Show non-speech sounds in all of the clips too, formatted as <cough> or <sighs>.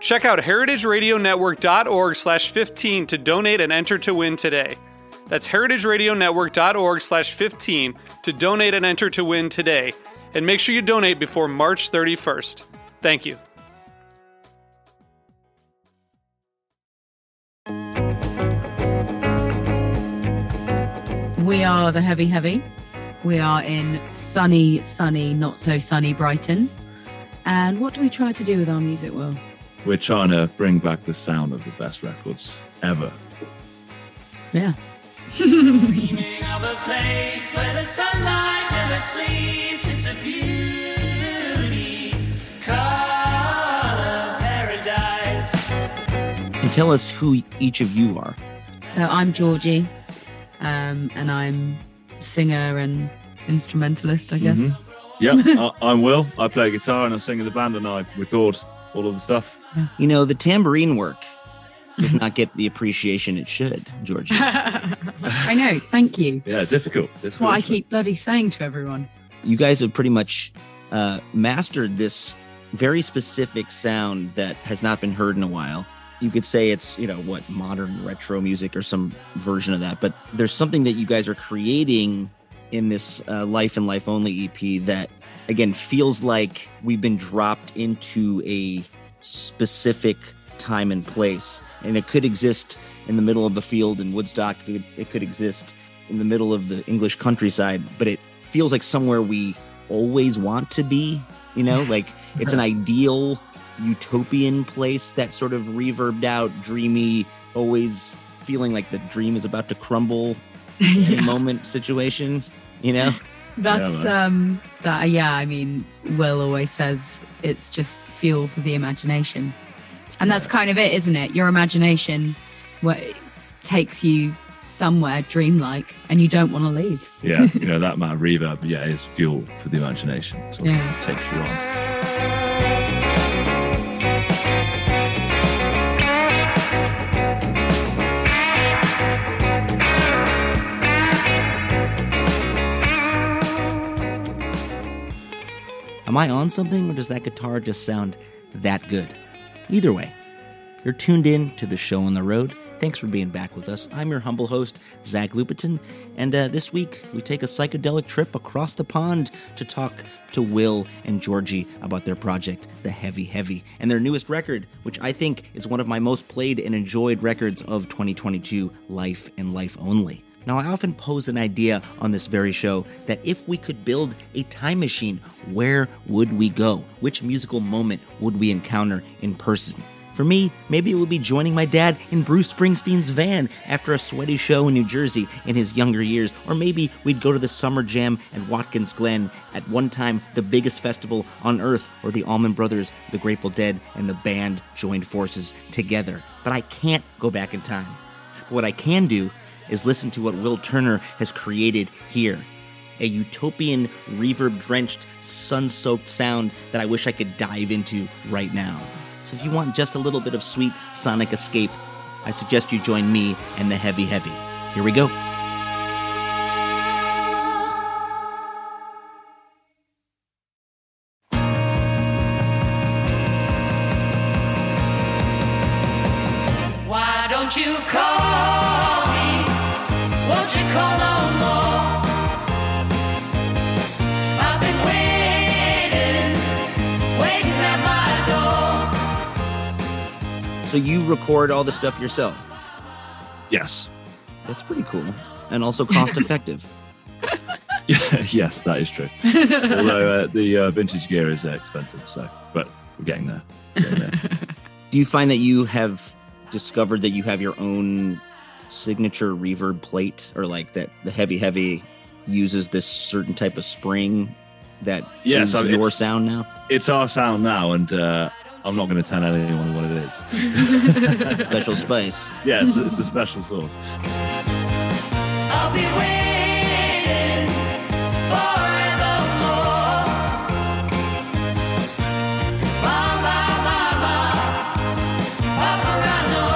Check out heritageradionetwork.org slash 15 to donate and enter to win today. That's heritageradionetwork.org slash 15 to donate and enter to win today. And make sure you donate before March 31st. Thank you. We are the Heavy Heavy. We are in sunny, sunny, not so sunny Brighton. And what do we try to do with our music, Will? We're trying to bring back the sound of the best records ever. Yeah. Dreaming of a place where the sunlight never sleeps. It's a beauty color paradise. And tell us who each of you are. So I'm Georgie, um, and I'm singer and instrumentalist, I guess. Mhm. Yeah, <laughs> I, I'm Will. I play guitar and I sing in the band and I record all of the stuff. You know, the tambourine work does not get the appreciation it should, Georgie. <laughs> I know. Thank you. Yeah, difficult. That's what I keep bloody saying to everyone. you guys have pretty much uh, mastered this very specific sound that has not been heard in a while. You could say it's, you know, what modern retro music or some version of that, but there's something that you guys are creating in this uh, Life and Life Only EP that, again, feels like we've been dropped into a specific time and place. And it could exist in the middle of the field in Woodstock, it, it could exist in the middle of the English countryside, but it feels like somewhere we always want to be, you know, <laughs> like it's an ideal utopian place that sort of reverbed out, dreamy, always feeling like the dream is about to crumble in a <laughs> moment situation, you know? That's man. um that yeah, I mean, Will always says it's just fuel for the imagination. And that's kind of it, isn't it? Your imagination what takes you somewhere dreamlike and you don't want to leave. Yeah, <laughs> you know, that amount of reverb, yeah, is fuel for the imagination. So Yeah. it takes you on. Am I on something or does that guitar just sound that good? Either way, you're tuned in to the show on the road. Thanks for being back with us. I'm your humble host, Zach Lupetin, and uh, this week we take a psychedelic trip across the pond to talk to Will and Georgie about their project, The Heavy Heavy, and their newest record, which I think is one of my most played and enjoyed records of 2022, Life and Life Only. Now, I often pose an idea on this very show that if we could build a time machine, where would we go? Which musical moment would we encounter in person? For me, maybe it would be joining my dad in Bruce Springsteen's van after a sweaty show in New Jersey in his younger years, or maybe we'd go to the Summer Jam at Watkins Glen, at one time the biggest festival on earth, where the Allman Brothers, the Grateful Dead, and the band joined forces together. But I can't go back in time. But what I can do is listen to what Will Turner has created here. A utopian, reverb drenched, sun soaked sound that I wish I could dive into right now. So if you want just a little bit of sweet sonic escape, I suggest you join me and the Heavy Heavy. Here we go. Record all the stuff yourself. Yes. That's pretty cool and also cost effective. <laughs> <laughs> Yes, that is true. Although uh, the uh, vintage gear is uh, expensive, so but we're getting there. Getting there. <laughs> Do you find that you have discovered that you have your own signature reverb plate or like that the heavy heavy uses this certain type of spring that Yes, is I mean- your sound now? it's our sound now, and uh, I'm not going to tell anyone what it is. <laughs> Special spice. Yeah, it's, it's a special sauce. I'll be waiting forevermore. Mama, mama, Paparano.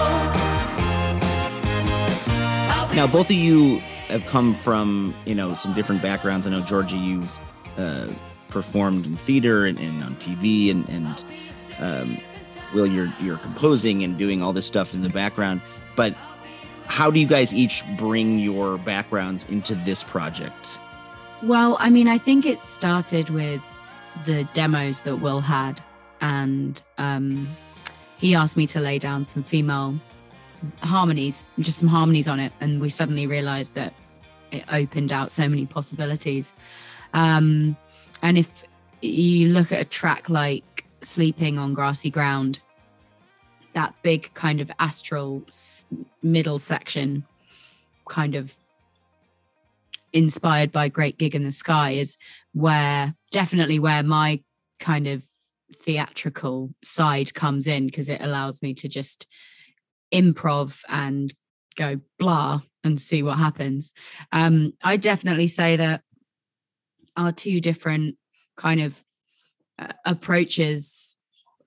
I'll be Now, both of you have come from you know some different backgrounds. I know Georgie, you've uh, performed in theater and, and on TV, and and um, Will, you're you're composing and doing all this stuff in the background. But how do you guys each bring your backgrounds into this project? Well, I mean, I think it started with the demos that Will had, and um, he asked me to lay down some female harmonies, just some harmonies on it, and we suddenly realized that it opened out so many possibilities. Um, and if you look at a track like "Sleeping on Grassy Ground," that big kind of astral middle section, kind of inspired by Great Gig in the Sky is where definitely where my kind of theatrical side comes in because it allows me to just improv and go blah and see what happens. Um, I definitely say that our two different kind of approaches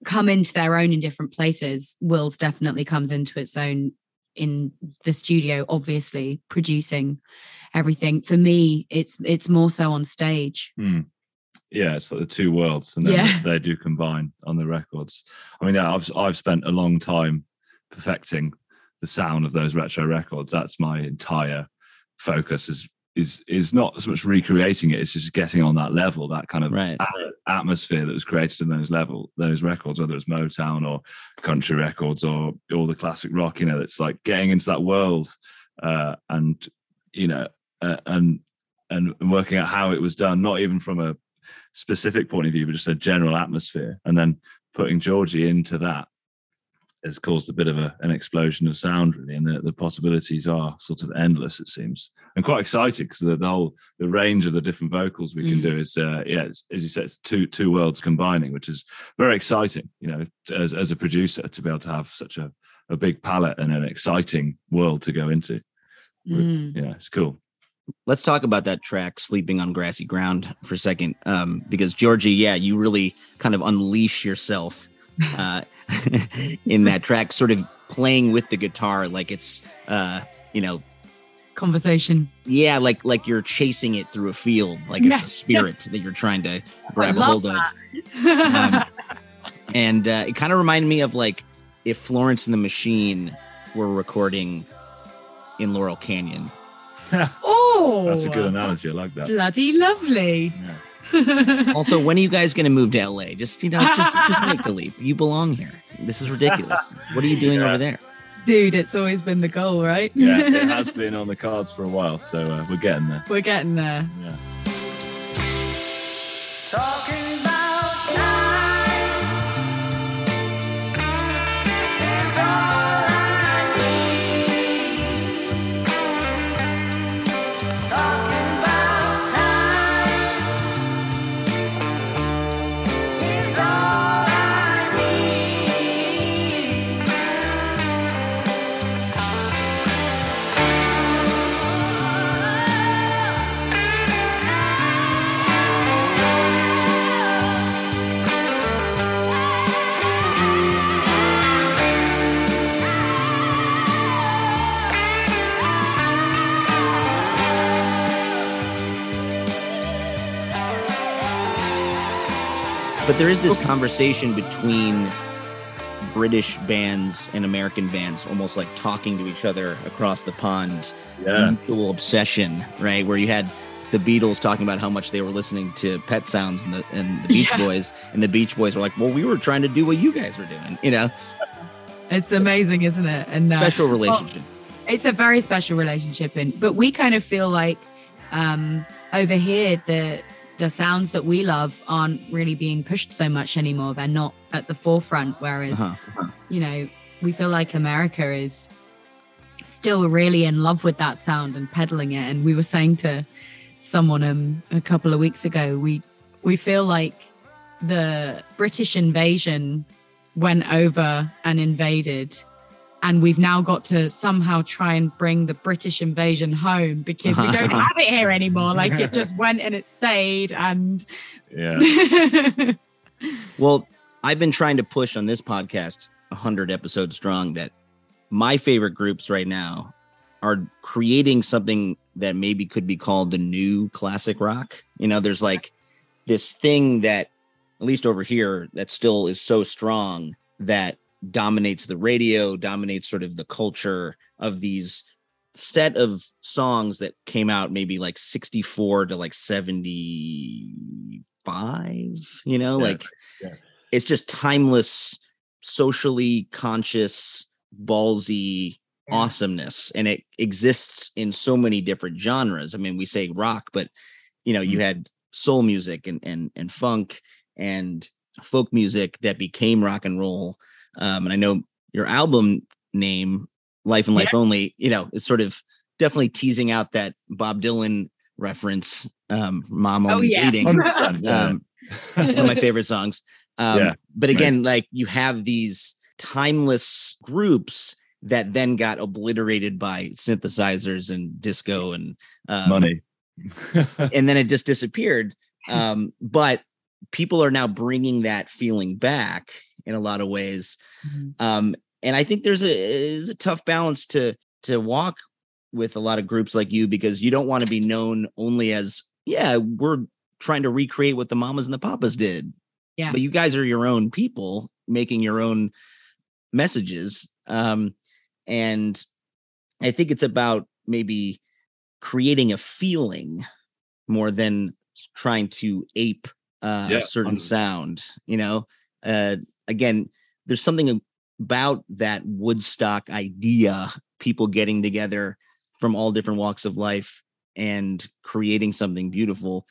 come into their own in different places. Will's definitely comes into its own in the studio, obviously producing everything. For me, it's it's more so on stage. Hmm. Yeah, it's like the two worlds, and then Yeah. they do combine on the records. I mean, yeah, I've I've spent a long time perfecting the sound of those retro records. That's my entire focus. Is is is not so much recreating it; it's just getting on that level, that kind of Right. a- atmosphere that was created in those level those records, whether it's Motown or country records or all the classic rock. You know, it's like getting into that world uh, and you know uh, and and working out how it was done, not even from a specific point of view, but just a general atmosphere, and then putting Georgie into that has caused a bit of a, an explosion of sound, really, and the, the possibilities are sort of endless. It seems, and quite exciting because the, the whole the range of the different vocals we can Mm. do is, uh, yeah, it's, as you said, it's two two worlds combining, which is very exciting. You know, as as a producer, to be able to have such a a big palette and an exciting world to go into. Mm. Yeah, it's cool. Let's talk about that track, "Sleeping on Grassy Ground," for a second, um, because Georgie, yeah, you really kind of unleash yourself uh, <laughs> in that track, sort of playing with the guitar like it's, uh, you know, Conversation. yeah, like like you're chasing it through a field, like it's Yeah. a spirit that you're trying to grab a love hold of. Um, <laughs> and uh, it kind of reminded me of like if Florence and the Machine were recording in Laurel Canyon. <laughs> oh, That's a good analogy. I like that. Bloody lovely. <laughs> Also, when are you guys going to move to LA? Just you know, just just make the leap. You belong here. This is ridiculous. What are you doing Yeah. over there? Dude, it's always been the goal, right? Yeah, it <laughs> has been on the cards for a while, so uh, we're getting there. We're getting there. Yeah. Talking there is this conversation between British bands and American bands, almost like talking to each other across the pond. Yeah. Mutual obsession, right? Where you had the Beatles talking about how much they were listening to Pet Sounds and the and the Beach Yeah. Boys, and the Beach Boys were like, "Well, we were trying to do what you guys were doing," you know. It's amazing, isn't it? And uh, Special relationship. it's a very special relationship and but we kind of feel like um over here the the sounds that we love aren't really being pushed so much anymore they're not at the forefront whereas Uh-huh. you know we feel like america is still really in love with that sound and peddling it and we were saying to someone um a couple of weeks ago we we feel like the british invasion went over and invaded and we've now got to somehow try and bring the british invasion home because we don't <laughs> have it here anymore like it just went and it stayed and Yeah. <laughs> Well, I've been trying to push on this podcast, 100 episodes strong, that my favorite groups right now are creating something that maybe could be called the new classic rock. You know, there's like this thing that, at least over here, that still is so strong that dominates the radio, dominates sort of the culture of these set of songs that came out maybe like 64 to like 75 you know Yeah, like yeah. it's just timeless socially conscious ballsy Yeah. awesomeness and it exists in so many different genres i mean we say rock but you know you mm-hmm. had soul music and and and funk and folk music that became rock and roll um and i know your album name life and life only you know is sort of definitely teasing out that bob dylan reference um mom Oh, only yeah. bleeding <laughs> um one of my favorite songs. Um, Yeah, but again, like you have these timeless groups that then got obliterated by synthesizers and disco and um, Money. <laughs> and then it just disappeared. Um, but people are now bringing that feeling back in a lot of ways. Mhm. Um, and I think there's a is a tough balance to to walk with a lot of groups like you because you don't want to be known only as yeah we're trying to recreate what the mamas and the papas did. Yeah. But you guys are your own people making your own messages. Um, and I think it's about maybe creating a feeling more than trying to ape uh, Yeah, a certain 100%. sound. You know, uh, again, there's something about that Woodstock idea, people getting together from all different walks of life and creating something beautiful.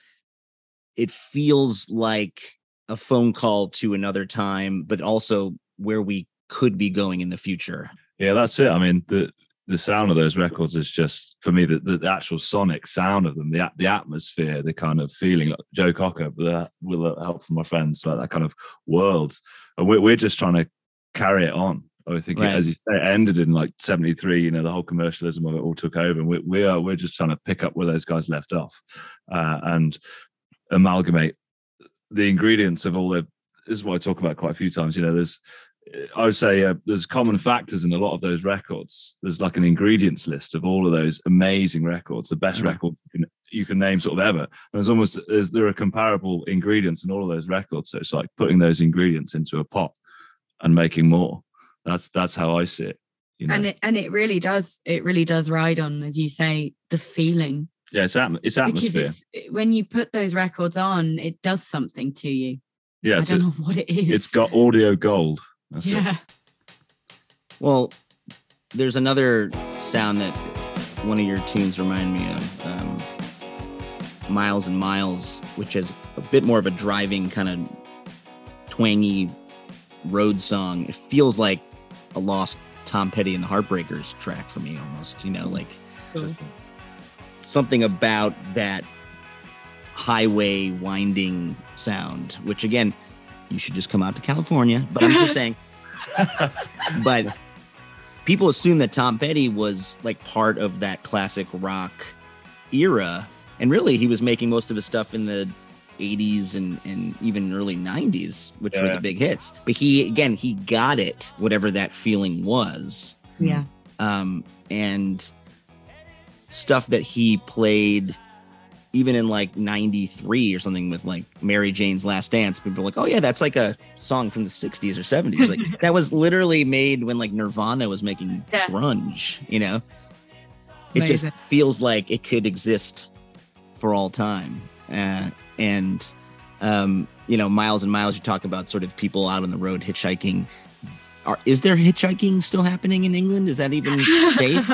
It feels like a phone call to another time, but also where we could be going in the future. Yeah, that's it. I mean, the the sound of those records is just for me the, the actual sonic sound of them, the the atmosphere, the kind of feeling. Like Joe Cocker, the, with help from my friends, like that kind of world, and we're we're just trying to carry it on. I think it, as you say, it ended in like '73. You know, the whole commercialism of it all took over, and we, we are we're just trying to pick up where those guys left off, uh, and amalgamate the ingredients of all the. This is what I talk about quite a few times. You know, there's I would say uh, there's common factors in a lot of those records. There's like an ingredients list of all of those amazing records, the best Mhm. record you can, you can name, sort of ever. And there's almost there's, there are comparable ingredients in all of those records. So it's like putting those ingredients into a pot and making more. That's that's how I see it. You know, and it and it really does it really does ride on as you say the feeling yeah, it's atm- it's because atmosphere. it's when you put those records on it does something to you yeah, i don't know <laughs> what it is it's got audio gold. That's it. yeah Well, there's another sound that one of your tunes remind me of um, Miles and Miles, which is a bit more of a driving kind of twangy road song. It feels like a lost Tom Petty and the Heartbreakers track for me almost, you know, like Cool. something about that highway winding sound, which again, you should just come out to California. But I'm just <laughs> saying, but people assume that Tom Petty was like part of that classic rock era. And really, he was making most of his stuff in the 80s and, and even early 90s, which were the big hits. But he, again, he got it, whatever that feeling was yeah um, and stuff that he played even in like 93 or something with like Mary Jane's Last Dance. People are like, oh, yeah, that's like a song from the 60s or 70s. Like <laughs> that was literally made when like Nirvana was making Yeah. grunge, you know? It Amazing. just feels like it could exist for all time. Uh, and, um, you know, miles and miles, you talk about sort of people out on the road hitchhiking. Are, is there hitchhiking still happening in England? Is that even <laughs> safe?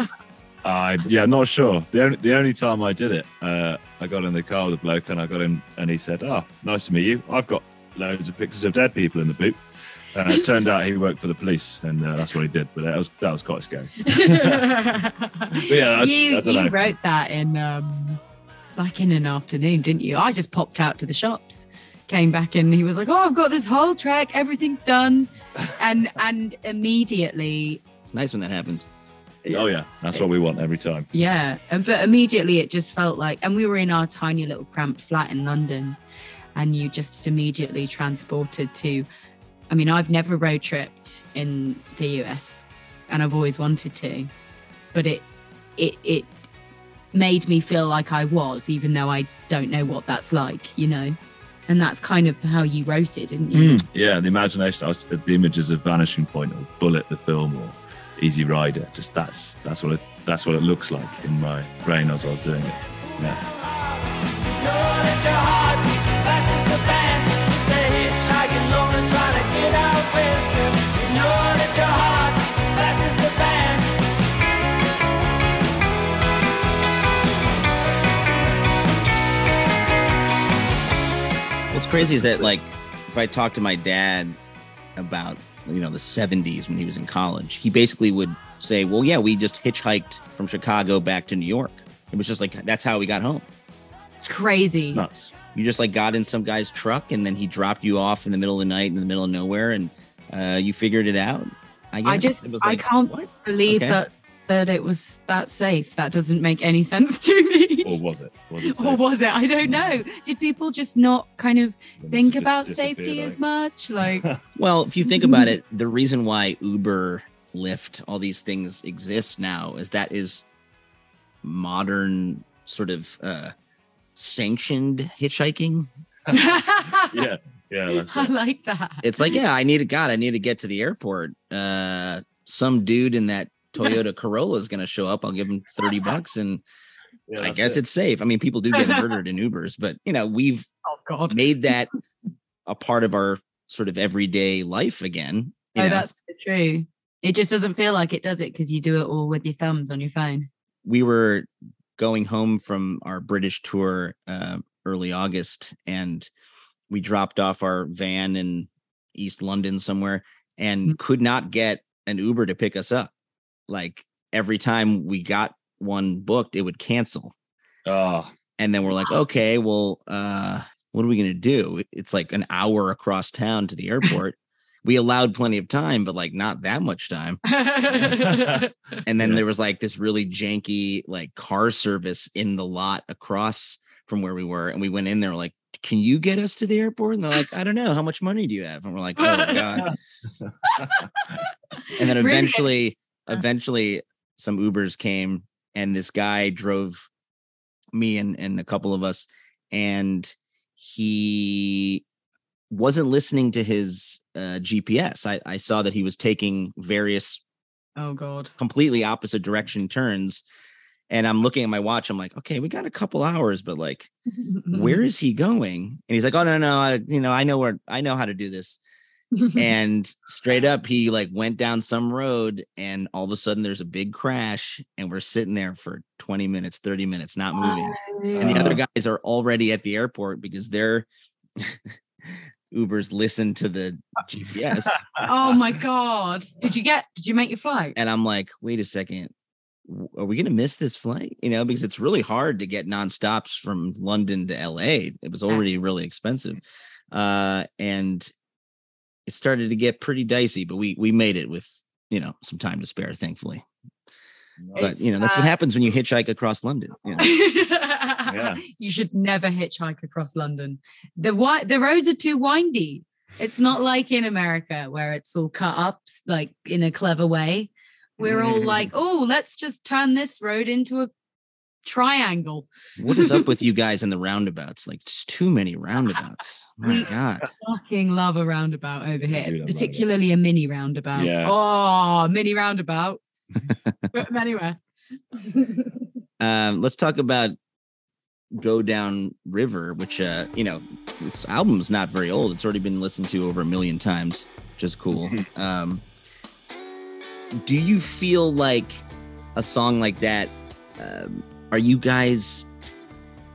I yeah, not sure. The only the only time I did it, uh, I got in the car with a bloke and I got in and he said, "Oh, nice to meet you. I've got loads of pictures of dead people in the boot." Uh, it turned out he worked for the police, and uh, that's what he did. But that was that was quite scary. <laughs> yeah, I- you I you wrote that in um like in an afternoon, didn't you? I just popped out to the shops, came back, and he was like, "Oh, I've got this whole track, everything's done," <laughs> and and immediately, It's nice when that happens. Oh yeah, that's what we want every time. yeah, but immediately it just felt like, and we were in our tiny little cramped flat in London, and you just immediately transported to. I mean, I've never road tripped in the US, and I've always wanted to, but it it it made me feel like I was, even though I don't know what that's like, you know. And that's kind of how you wrote it, didn't you? Mm, yeah, the imagination. I was, the images of Vanishing Point or Bullet, the film, or Easy Rider. Just that's that's what it that's what it looks like in my brain as I was doing it. Yeah. What's crazy is that like if I talk to my dad about you know the 70s when he was in college, he basically would say, "Well, yeah, we just hitchhiked from Chicago back to New York. It was just like that's how we got home. It's crazy. Nuts. You just like got in some guy's truck and then he dropped you off in the middle of the night in the middle of nowhere and uh, you figured it out. I guess I just it was I like, can't what? believe Okay. that that it was that safe. That doesn't make any sense to me. Or was it? Was it? <laughs> or was it? I don't know. Did people just not kind of Then think about safety I as much? Like, <laughs> Well, if you think about it, the reason why Uber, Lyft, all these things exist now is that is modern sort of uh, sanctioned hitchhiking. <laughs> yeah, yeah. That's I like that. It's like, yeah, I need a God, I need to get to the airport. Uh, some dude in that Toyota <laughs> Corolla is going to show up. I'll give him 30 bucks and Yeah, I guess it. it's safe. I mean, people do get murdered in <laughs> Ubers, but you know, we've Oh God. made that <laughs> a part of our sort of everyday life again. Oh, know? that's so true. It just doesn't feel like it, does it? Because you do it all with your thumbs on your phone. we were going home from our British tour uh, early August, and we dropped off our van in East London somewhere, and Mm. could not get an Uber to pick us up. Like every time we got one booked, it would cancel, Ah, and then we're like, Awesome. okay, well, uh, what are we gonna do? It's like an hour across town to the <clears throat> airport. we allowed plenty of time, but like not that much time. <laughs> And then Yeah. there was like this really janky like car service in the lot across from where we were. And we went in there like, can you get us to the airport? And they're like, I don't know. How much money do you have? And we're like, oh God. <laughs> And then eventually, Yeah. Eventually some Ubers came and this guy drove me and, and a couple of us. And he wasn't listening to his uh, GPS. I, I saw that he was taking various oh God. completely opposite direction turns. And I'm looking at my watch. I'm like, okay, we got a couple hours, but like, <laughs> where is he going? And he's like, oh no, no, I, you know, I know where I know how to do this. <laughs> And straight up, he like went down some road, and all of a sudden there's a big crash, and we're sitting there for 20 minutes, 30 minutes, not moving. And the other guys are already at the airport because their <laughs> Ubers listen to the GPS. oh my God. Did you get, did you make your flight? and I'm like, wait a second, are we gonna miss this flight? You know, because it's really hard to get nonstops from London to LA. It was already really expensive, uh, and it started to get pretty dicey. But we we made it with you know some time to spare, thankfully. But you know that's what happens when you hitchhike across London. You know? <laughs> Yeah. You should never hitchhike across London. The wi- the roads are too windy. It's not like in America where it's all cut up like in a clever way. We're all mm. like, oh, let's just turn this road into a triangle. what is up with <laughs> you guys in the roundabouts? Like just too many roundabouts. My God. Fucking love a roundabout over here, particularly a mini roundabout. Yeah. Oh, mini roundabout. <laughs> Anyway. <laughs> um, let's talk about go down river which uh you know this album's not very old it's already been listened to over a million times which is cool um do you feel like a song like that, um, are you guys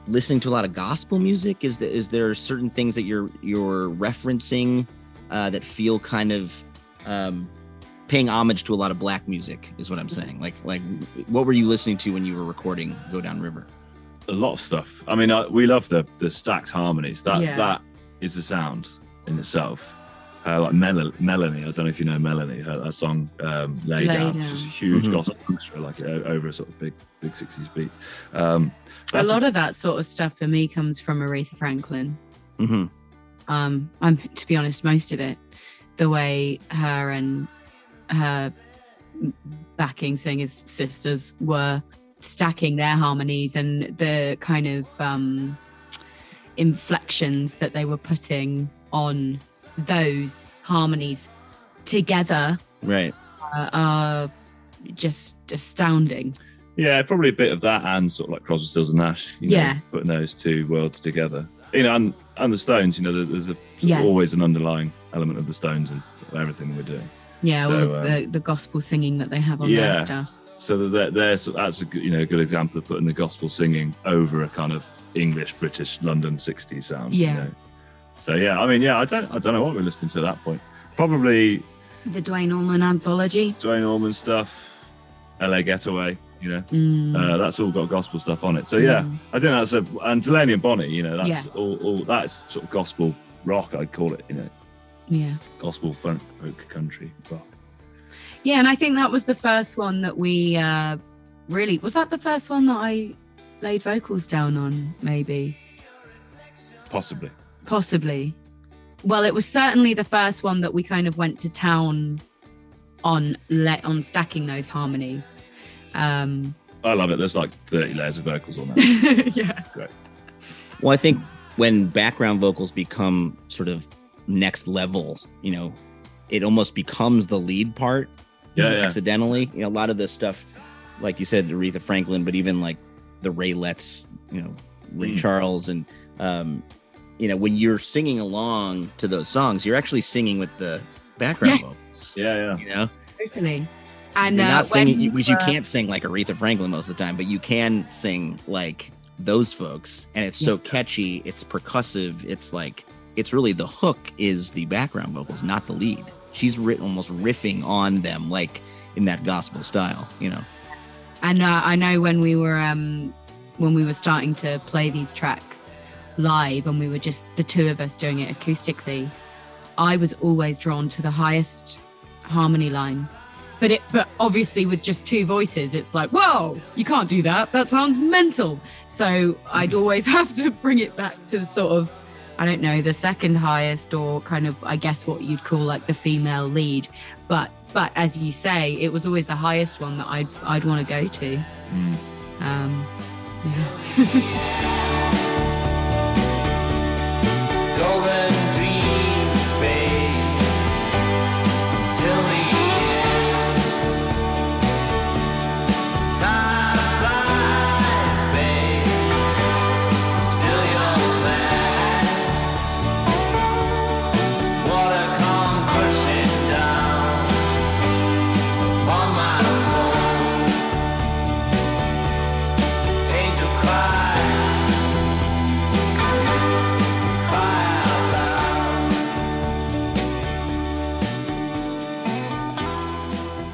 listening to a lot of gospel music? Is there, is there certain things that you're you're referencing uh, that feel kind of um, paying homage to a lot of black music? Is what I'm saying. Like like what were you listening to when you were recording Go Down River? a lot of stuff. I mean, I, we love the the stacked harmonies. That Yeah. that is the sound in itself. Uh, like Mel- Melanie, I don't know if you know Melanie. Her that song um, "Lay, Lay Down," Down. which is a huge Mhm. gospel like o- over a sort of big big sixties beat. Um, a lot of that sort of stuff for me comes from Aretha Franklin. Mm-hmm. Um, I'm to be honest, most of it, the way her and her backing singers sisters were stacking their harmonies and the kind of um, inflections that they were putting on those harmonies together Right. uh, are just astounding. Yeah, probably a bit of that, and sort of like Crosby, Stills and Nash. You know, Yeah. putting those two worlds together. You know, and and the Stones. You know, there's a, Yeah. always an underlying element of the Stones and everything we're doing. Yeah, all So, of um, the, the gospel singing that they have on Yeah. their stuff. So that they're, they're, that's a good, you know a good example of putting the gospel singing over a kind of English British London '60s sound. Yeah. You know? So yeah, I mean, yeah, I don't I don't know what we're listening to at that point. Probably The Duane Allman anthology. Duane Allman stuff, LA Getaway. You know, Mm. uh, that's all got gospel stuff on it. So yeah, Mm. I think that's a and Delaney and Bonnie. You know, that's Yeah. all, all that's sort of gospel rock. I'd call it. You know, Yeah. gospel folk, folk country rock. Yeah, and I think that was the first one that we uh really was that the first one that I laid vocals down on, maybe. Possibly. Possibly. Well, it was certainly the first one that we kind of went to town on let on stacking those harmonies. Um I love it. There's like 30 layers of vocals on that. <laughs> yeah. Great. Well, I think when background vocals become sort of next level, you know, it almost becomes the lead part Yeah, yeah. accidentally. You know, a lot of this stuff, like you said, Aretha Franklin, but even like the Raelettes, you know, Ray Mm. Charles, and um, you know, when you're singing along to those songs, you're actually singing with the background vocals. Yeah, yeah. You know, Totally. And you're uh, not singing when you, because you can't sing like Aretha Franklin most of the time, but you can sing like those folks, and it's so catchy. It's percussive. It's like it's really the hook is the background vocals, not the lead. She's written almost riffing on them, like in that gospel style. You know, And uh, I know when we were um, when we were starting to play these tracks live, and we were just the two of us doing it acoustically, I was always drawn to the highest harmony line. But it, but obviously with just two voices, it's like, whoa, you can't do that. That sounds mental. So I'd always <laughs> have to bring it back to the sort of, I don't know, the second highest, or kind of, I guess, what you'd call like the female lead. But but as you say, it was always the highest one that I'd I'd want to go to. Mm. Um, yeah. <laughs> Golden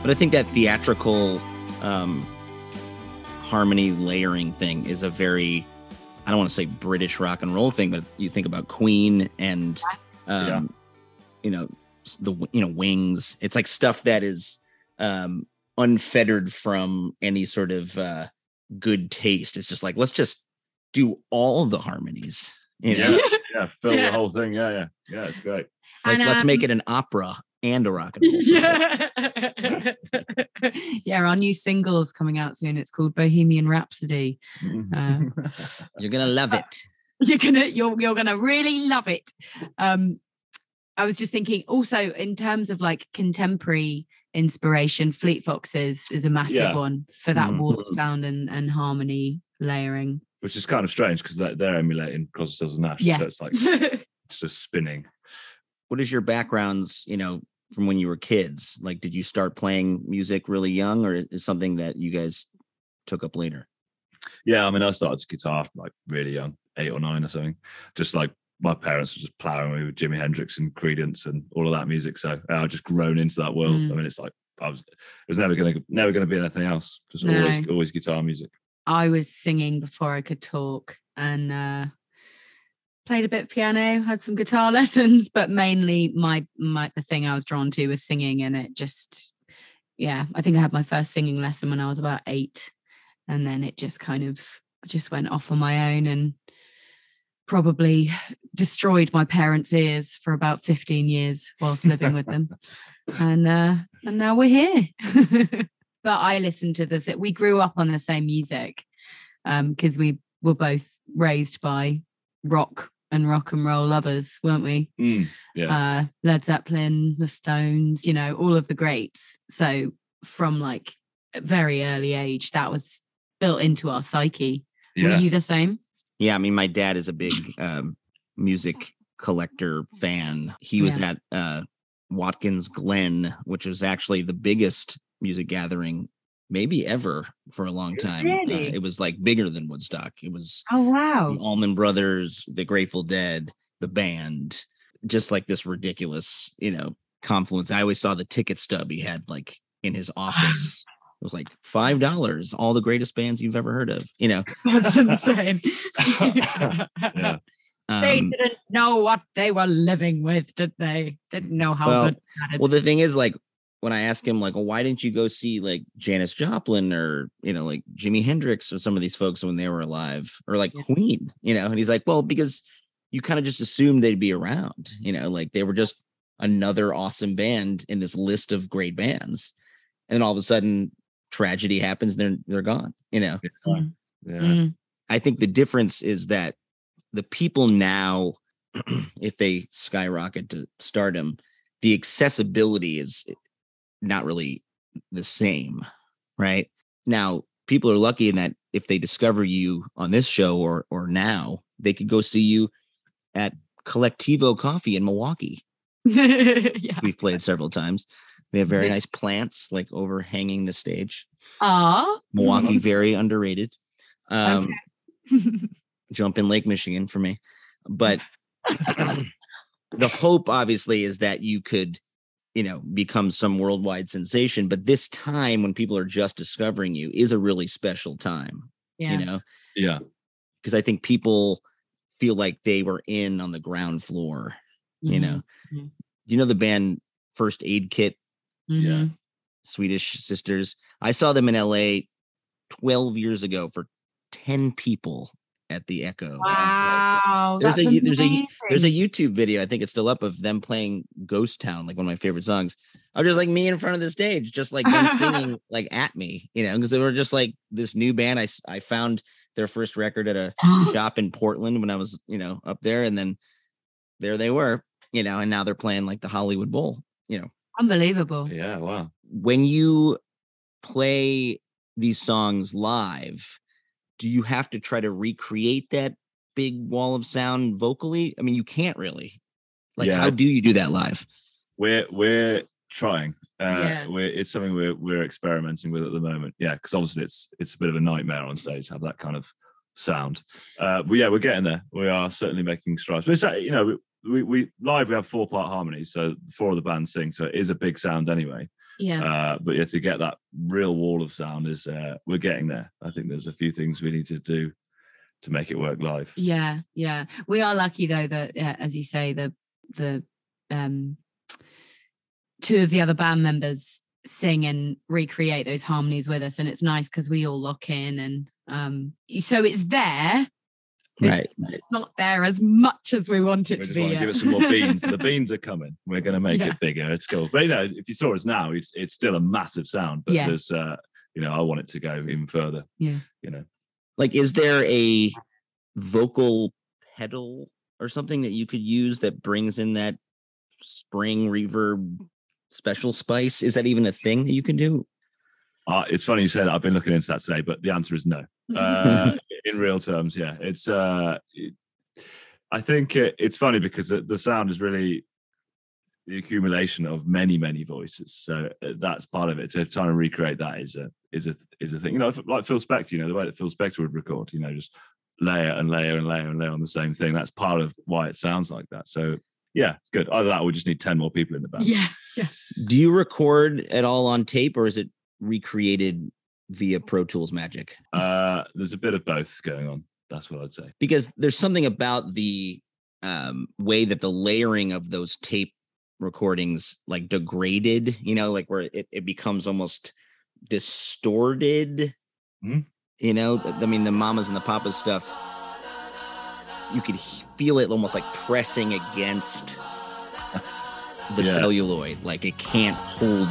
but I think that theatrical um, harmony layering thing is a very I don't want to say British rock and roll thing, but you think about Queen and um, Yeah. you know the you know Wings. It's like stuff that is um, unfettered from any sort of uh, good taste. It's just like let's just do all the harmonies. You know, Yeah, <laughs> yeah. Fill Yeah. the whole thing. Yeah, yeah. Yeah, it's great. Like And, let's make um, it an opera and a rock and roll. song. Yeah. <laughs> yeah, our new single is coming out soon. It's called Bohemian Rhapsody. Um, You're gonna love it. you're gonna you're you're gonna really love it. Um, I was just thinking also in terms of like contemporary inspiration, Fleet Foxes is a massive Yeah. one for that Mhm. warp sound and, and harmony layering. Which is kind of strange because they're, they're emulating Crosby, Stills and Nash. Yeah. So it's like <laughs> it's just spinning. What is your backgrounds? You know, from when you were kids? Like, did you start playing music really young, or is something that you guys took up later? Yeah, I mean, I started to guitar like really young, eight or nine or something. Just like my parents were just plowing me with Jimi Hendrix and Creedence and all of that music. So I just grown into that world. Mm. I mean, it's like I was, it was never gonna, never gonna be anything else. Just always, always guitar music. I was singing before I could talk and uh, played a bit of piano, had some guitar <laughs> lessons, but mainly my my the thing I was drawn to was singing, and it just yeah, I think I had my first singing lesson when I was about eight, and then it just kind of just went off on my own and probably destroyed my parents' ears for about 15 years whilst living with them. <laughs> And uh and now we're here. <laughs> but I listened to this. We grew up on the same music um because we were both raised by rock and rock and roll lovers, weren't we? Mm, yeah, Uh Led Zeppelin, the Stones, you know, all of the greats. So from like a very early age, that was built into our psyche. Were you the same? Yeah, I mean, my dad is a big um, music collector fan. He was Yeah. at uh, Watkins Glen, which was actually the biggest music gathering maybe ever for a long time. Uh, it was like bigger than Woodstock. It was Oh wow. the Allman Brothers, the Grateful Dead, the band, just like this ridiculous, you know, confluence. I always saw the ticket stub he had like in his <sighs> office. It was like five dollars, all the greatest bands you've ever heard of. You know, <laughs> That's insane. <laughs> Yeah. They Um, didn't know what they were living with, did they? Didn't know how Well- good well, the thing is, like, when I ask him, like, well, why didn't you go see like Janis Joplin or you know, like Jimi Hendrix or some of these folks when they were alive, or like Yeah. Queen, you know? And he's like, well, because you kind of just assumed they'd be around, you know, like they were just another awesome band in this list of great bands, and then all of a sudden, tragedy happens, they're they're gone, you know. Yeah. Mm. I think the difference is that the people now, <clears throat> if they skyrocket to stardom, the accessibility is not really the same, right? Now, people are lucky in that if they discover you on this show or or now, they could go see you at Colectivo Coffee in Milwaukee. <laughs> yeah. We've played several times. They have very nice plants like overhanging the stage. Aw. Milwaukee, very underrated. Um, Okay. <laughs> jump in Lake Michigan for me. But <laughs> the hope obviously is that you could, you know, becomes some worldwide sensation. But this time when people are just discovering you is a really special time, yeah. you know, yeah. because I think people feel like they were in on the ground floor, you know. Mhm. You know the band First Aid Kit, Mhm. Swedish sisters. I saw them in LA 12 years ago for 10 people at the Echo. Wow. There's that's a there's a there's a YouTube video. I think it's still up of them playing Ghost Town, like one of my favorite songs. I was just like me in front of the stage, just like them singing <laughs> like at me, you know, because they were just like this new band. I I found their first record at a <gasps> shop in Portland when I was you know up there, and then there they were, you know, and now they're playing like the Hollywood Bowl. You know, Unbelievable. Yeah. Wow. when you play these songs live, do you have to try to recreate that big wall of sound vocally? I mean, you can't really. Like, Yeah. how do you do that live? We're we're trying. Uh, Yeah. we're, it's something we're we're experimenting with at the moment. Yeah, because obviously it's it's a bit of a nightmare on stage to have that kind of sound. Uh, but yeah, we're getting there. We are certainly making strides. But it's uh, you know we we live we have four part harmonies, so four of the bands sing, so it is a big sound anyway. Yeah. Uh, but yeah, to get that real wall of sound is uh, we're getting there. I think there's a few things we need to do to make it work live. Yeah, yeah. We are lucky though that, uh, as you say, the the um two of the other band members sing and recreate those harmonies with us, and it's nice because we all lock in, and um, so it's there. It's, it's not there as much as we want We it to just be. want to give it some more beans. the <laughs> beans are coming. We're going to make Yeah. it bigger. It's cool. But you know, if you saw us now, it's it's still a massive sound. But Yeah. there's, uh, you know, I want it to go even further. Yeah. You know, Like, is there a vocal pedal or something that you could use that brings in that spring reverb special spice? Is that even a thing that you can do? uh, it's funny you say that. I've been looking into that today, but the answer is no. <laughs> Uh, in real terms, yeah, it's. Uh, it, I think it, it's funny because the, the sound is really the accumulation of many many voices. So uh, that's part of it. To try to recreate that is a is a is a thing. You know, like Phil Spector. You know, the way that Phil Spector would record. You know, just layer and layer and layer and layer on the same thing. That's part of why it sounds like that. So yeah, it's good. Either that, or we just need ten more people in the band. yeah. Do you record at all on tape or is it recreated via Pro Tools magic? Uh, there's a bit of both going on. That's what I'd say. Because there's something about the um, way that the layering of those tape recordings like degraded, you know, like where it, it becomes almost distorted. Hmm. You know, I mean, the mamas and the papas stuff, you could feel it almost like pressing against <laughs> the Yeah. celluloid. Like it can't hold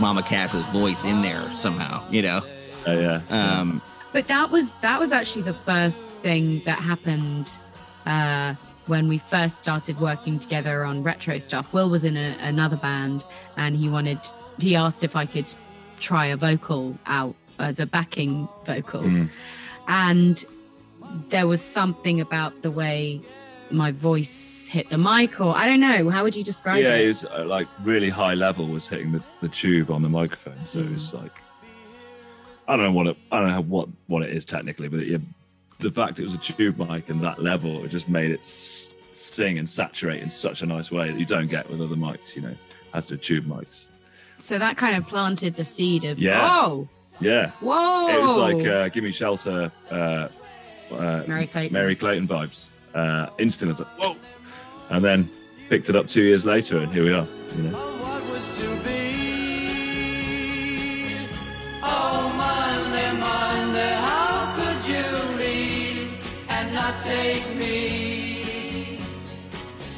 Mama Cass's voice in there somehow, you know? Uh, yeah. yeah. Um, But that was that was actually the first thing that happened uh, when we first started working together on retro stuff. Will was in a, another band, and he wanted he asked if I could try a vocal out as a backing vocal, Mm. and there was something about the way my voice hit the mic, or I don't know. How would you describe yeah, it? Yeah, it was uh, like really high level was hitting the, the tube on the microphone. So it was like I don't know what it, I don't know what what it is technically, but it, the fact it was a tube mic and that level, it just made it s- sing and saturate in such a nice way that you don't get with other mics. You know, as to tube mics. So that kind of planted the seed of Yeah. oh, Yeah, whoa. it was like uh, "Gimme Shelter," uh, uh, Merry Clayton. Merry Clayton vibes. Uh, instant, I was like, "Whoa!" And then picked it up two years later, and here we are. You know. what was to be. Oh, Monday, Monday, how could you leave and not take me?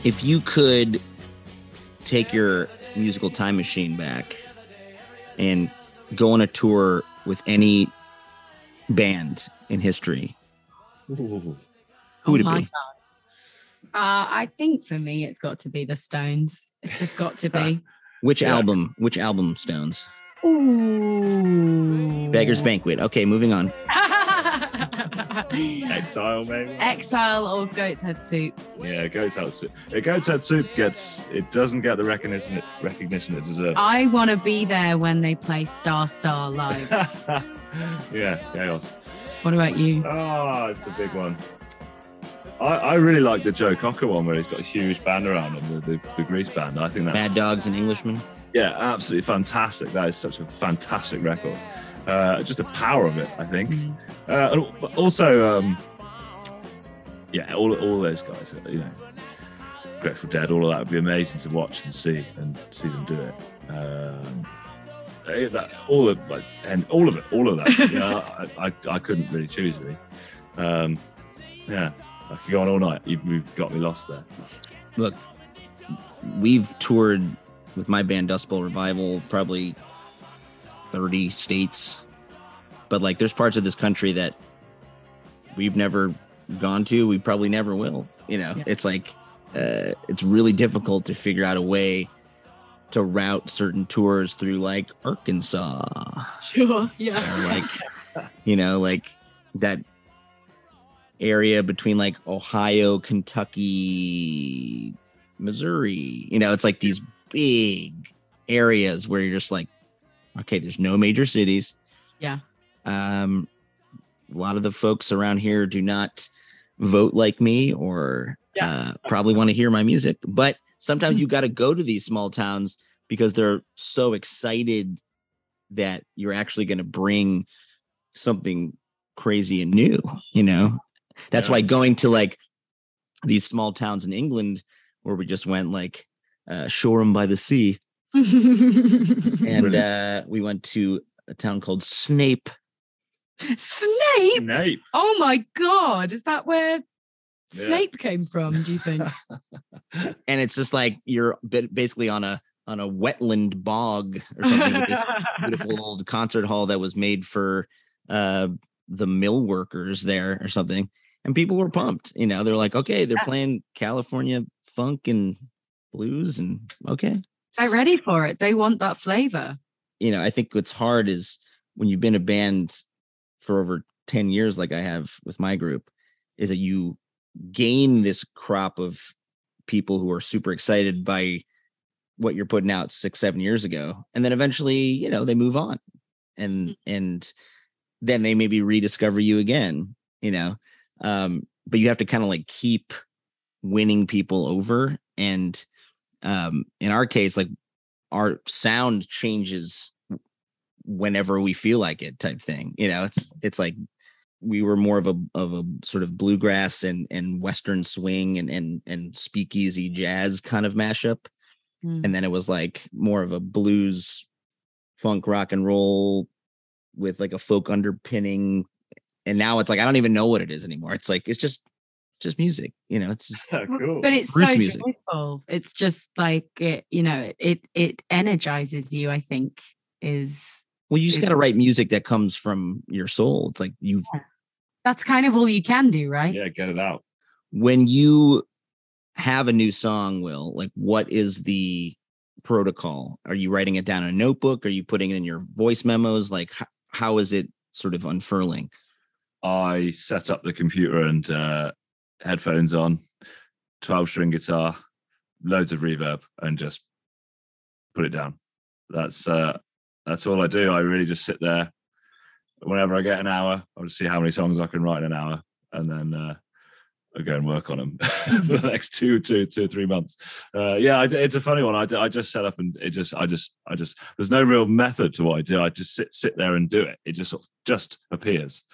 if you could take your musical time machine back and go on a tour with any band in history, who would it oh my be? god. Uh, I think for me, it's got to be the Stones. It's just got to be. <laughs> Which Yeah. album? Which album? Stones. Ooh. Beggars Banquet. Okay, moving on. <laughs> Exile, maybe. Exile or Goat's Head Soup. Yeah, Goat's Head Soup. Goat's Head Soup gets it doesn't get the recognition it recognition it deserves. I want to be there when they play Star Star live. <laughs> yeah, chaos. what about you? Oh, it's a big one. I, I really like the Joe Cocker one where he's got a huge band around him, the, the, the Grease band. I think that's Mad Dogs and Englishmen. yeah, absolutely fantastic. That is such a fantastic record. Uh, just the power of it, I think. Mm. Uh, but also, um, yeah, all all those guys, uh, you know, Grateful Dead, all of that would be amazing to watch and see and see them do it. Um, eh, that, all of like, and all of it, all of that. <laughs> you know, I, I, I couldn't really choose really. Um, yeah, I could go on all night. You, you've got me lost there. Look, we've toured with my band Dust Bowl Revival probably 30 states. But like there's parts of this country that we've never gone to, we probably never will. You know, Yeah. it's like uh it's really difficult to figure out a way to route certain tours through like Arkansas Sure. Yeah. or like you know like that area between like ohio kentucky missouri. You know it's like these big areas where you're just like okay there's no major cities. Yeah. um a lot of the folks around here do not vote like me or uh, probably want to hear my music but sometimes you got to go to these small towns because they're so excited that you're actually going to bring something crazy and new you know that's Yeah. why going to like these small towns in england where we just went like uh shoreham by the sea and Brilliant. uh we went to a town called snape Snape. Snape. Oh my god. Is that where Yeah. Snape came from, do you think? <laughs> and it's just like you're basically on a on a wetland bog or something with this <laughs> beautiful old concert hall that was made for uh the mill workers there or something and people were pumped you know they're like okay they're Yeah. playing california funk and blues and okay They're ready for it. They want that flavor. you know i think what's hard is when you've been a band for over 10 years like i have with my group is that you gain this crop of people who are super excited by what you're putting out six, seven years ago. And then eventually, you know, they move on and mm. and then they maybe rediscover you again, you know. Um, but you have to kind of like keep winning people over. And um in our case, like our sound changes whenever we feel like it type thing. You know, it's it's like we were more of a of a sort of bluegrass and and western swing and and and speakeasy jazz kind of mashup Mm. and then it was like more of a blues funk rock and roll with like a folk underpinning and now it's like i don't even know what it is anymore it's like it's just just music you know it's just <laughs> cool. But it's Roots so music. joyful. It's just like it, you know, it it energizes you. I think is well you just got to write music that comes from your soul it's like you've that's kind of all you can do, right? yeah, get it out. when you have a new song will like what is the protocol are you writing it down in a notebook are you putting it in your voice memos like h- how is it sort of unfurling I set up the computer and uh, headphones on, 12 string guitar, loads of reverb, and just put it down. That's uh, that's all I do. I really just sit there. Whenever I get an hour, I'll just see how many songs I can write in an hour, and then uh, I go and work on them <laughs> for the next two, two, two, three months. Uh, yeah, I, it's a funny one. I just set up and it just, I just, I just. There's no real method to what I do. I just sit, sit there and do it. It just, sort of just appears.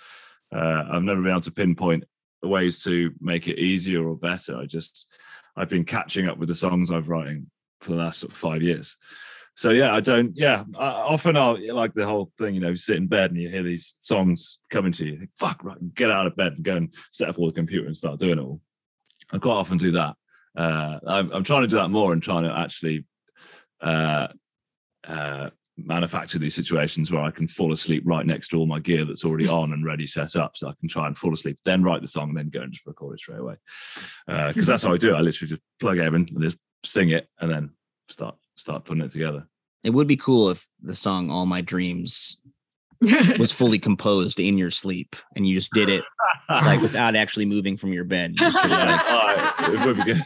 Uh, I've never been able to pinpoint ways to make it easier or better. I just, I've been catching up with the songs I've writing for the last sort of five years. So yeah, I don't. Yeah, I, often I'll like the whole thing. You know, sit in bed and you hear these songs coming to you. you think, Fuck, right, get out of bed and go and set up all the computer and start doing it all. I quite often do that. Uh, I'm, I'm trying to do that more and trying to actually uh, uh, manufacture these situations where I can fall asleep right next to all my gear that's already on and ready set up, so I can try and fall asleep, then write the song, and then go and just record it straight away. Uh, because that's how I do it. I literally just plug it in and just sing it, and then start start putting it together. it would be cool if the song all my dreams <laughs> was fully composed in your sleep and you just did it like without actually moving from your bed you sort of like, <laughs> Oh, it would be good.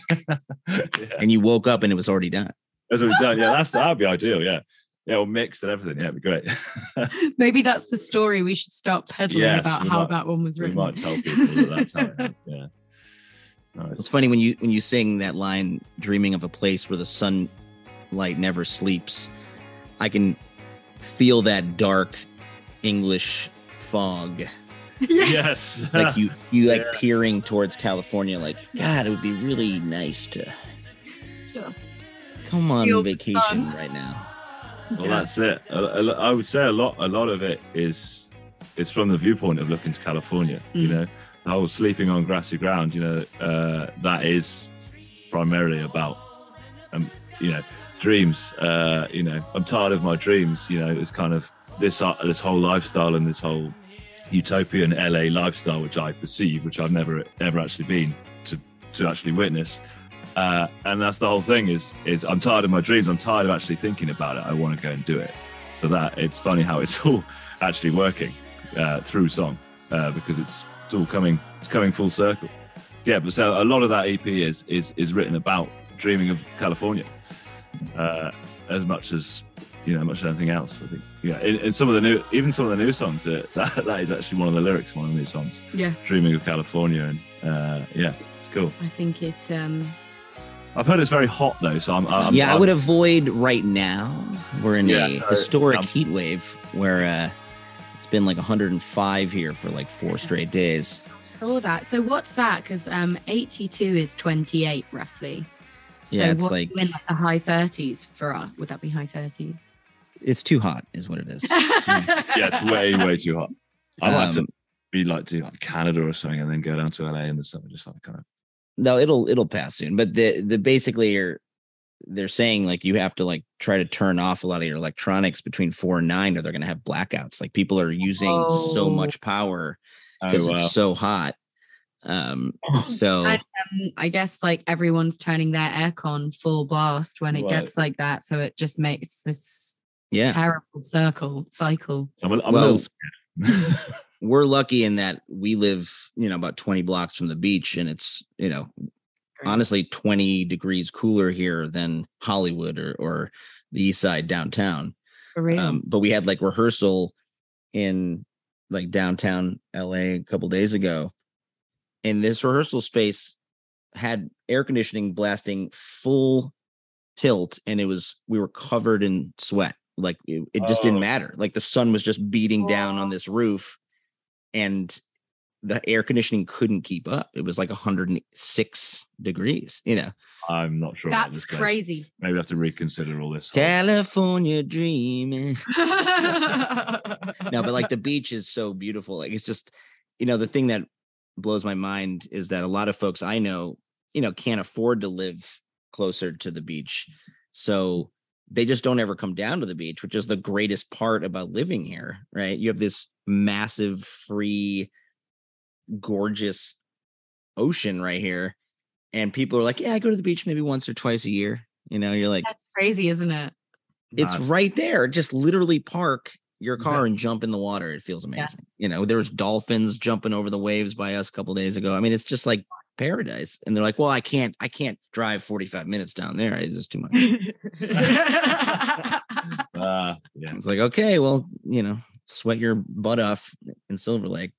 <laughs> yeah, and you woke up and it was already done that's what we've done. Yeah, that's that'd be ideal. Yeah, yeah, or mixed and everything. Yeah, it'd be great. <laughs> Maybe that's the story we should start peddling Yes, about how might- that one was written. we written. might tell people that that's how it <laughs> is. Yeah. Nice. It's funny when you when you sing that line, "Dreaming of a place where the sunlight never sleeps." I can feel that dark English fog, Yes. like you you like Yeah. peering towards California. Like, God, it would be really nice to Just come on Feel vacation sun. right now. Well, that's it. A- a lo- I would say a lot. A lot of it is is from the viewpoint of looking to California. You Mm. know, the whole sleeping on grassy ground. You know, uh, that is primarily about, um, you know, dreams. Uh, you know, I'm tired of my dreams. You know, it's kind of this uh, this whole lifestyle and this whole utopian LA lifestyle, which I perceive, which I've never ever actually been to to actually witness. Uh, and that's the whole thing is is I'm tired of my dreams. I'm tired of actually thinking about it. I want to go and do it. So that it's funny how it's <laughs> all actually working uh, through song uh, because it's, it's all coming it's coming full circle. Yeah, but so a lot of that EP is is is written about dreaming of California uh, as much as you know, much as anything else. I think yeah, in, in some of the new even some of the new songs uh, <laughs> that that is actually one of the lyrics, one of the new songs, yeah, dreaming of California, and uh, yeah, it's cool. I think it. Um, I've heard it's very hot though, so I'm. I'm yeah, i I'm- would avoid right now. We're in Yeah, a so, historic um, heat wave where uh, it's been like 105 here for like four straight days. all that. So what's that? Because um, 82 is 28 roughly. So Yeah, it's what, like- in like the high 30s for us? Would that be high 30s? It's too hot, is what it is. <laughs> Yeah, it's way way too hot. I like to Um, be like do like Canada or something, and then go down to LA in the summer, just like kind of. No, it'll it'll pass soon. But the the basically you're they're saying like you have to like try to turn off a lot of your electronics between four and nine, or they're gonna have blackouts. Like people are using so Oh. much power Oh because wow! it's so hot. Um, <clears throat> so And, um, I guess like everyone's turning their aircon full blast when it Right. gets like that. So it just makes this yeah, terrible circle cycle. I'm, a, I'm well, a little scared. We're lucky in that we live, you know, about 20 blocks from the beach and it's, you know, honestly 20 degrees cooler here than Hollywood or, or the east side downtown. Um, but we had like rehearsal in like downtown LA a couple days ago. And this rehearsal space had air conditioning blasting full tilt and it was we were covered in sweat. Like it, it just Oh. didn't matter. Like the sun was just beating down on Oh. this roof and the air conditioning couldn't keep up. It was like 106 degrees, you know. I'm not sure. That's crazy. Maybe I have to reconsider all this. California dreaming. no, <laughs> no, but like the beach is so beautiful. Like it's just, you know, the thing that blows my mind is that a lot of folks I know, you know, can't afford to live closer to the beach. So they just don't ever come down to the beach, which is the greatest part about living here, right? You have this massive, free, gorgeous ocean right here. And people are like, yeah, I go to the beach maybe once or twice a year. You know, you're like, That's crazy, isn't it? it's Mad. right there. Just literally park your car Yeah. and jump in the water. It feels Yeah. amazing. You know, there was dolphins jumping over the waves by us a couple days ago. I mean, it's just like paradise. And they're like, well, I can't, I can't drive 45 minutes down there. It's just too much. <laughs> <laughs> Ah, yeah. It's like, okay, well, you know, sweat your butt off in Silver Lake.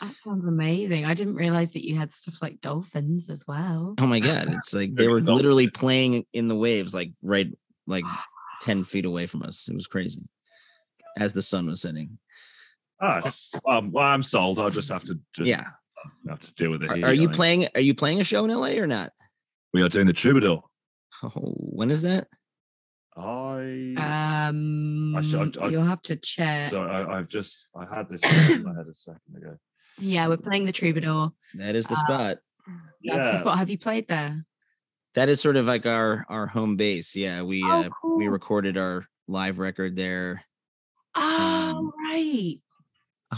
that sounds amazing. I didn't realize that you had stuff like dolphins as well. Oh my God. It's like they were literally playing in the waves, like right, like <gasps> 10 feet away from us. It was crazy as the sun was setting. Ah, s- um, well, I'm sold. I'll just have to just yeah. have to deal with it. Are, here, are I you playing, are you playing a show in LA or not? We are doing the troubadour. Oh, when is that? I Um, should- I- you'll have to check. so I, I've just I had this in my head a second ago. yeah, we're playing the Troubadour. That is the Uh, spot. That's the spot. Have you played there? That is sort of like our our home base. Yeah, we Oh, uh, we recorded our live record there. Oh, um, right.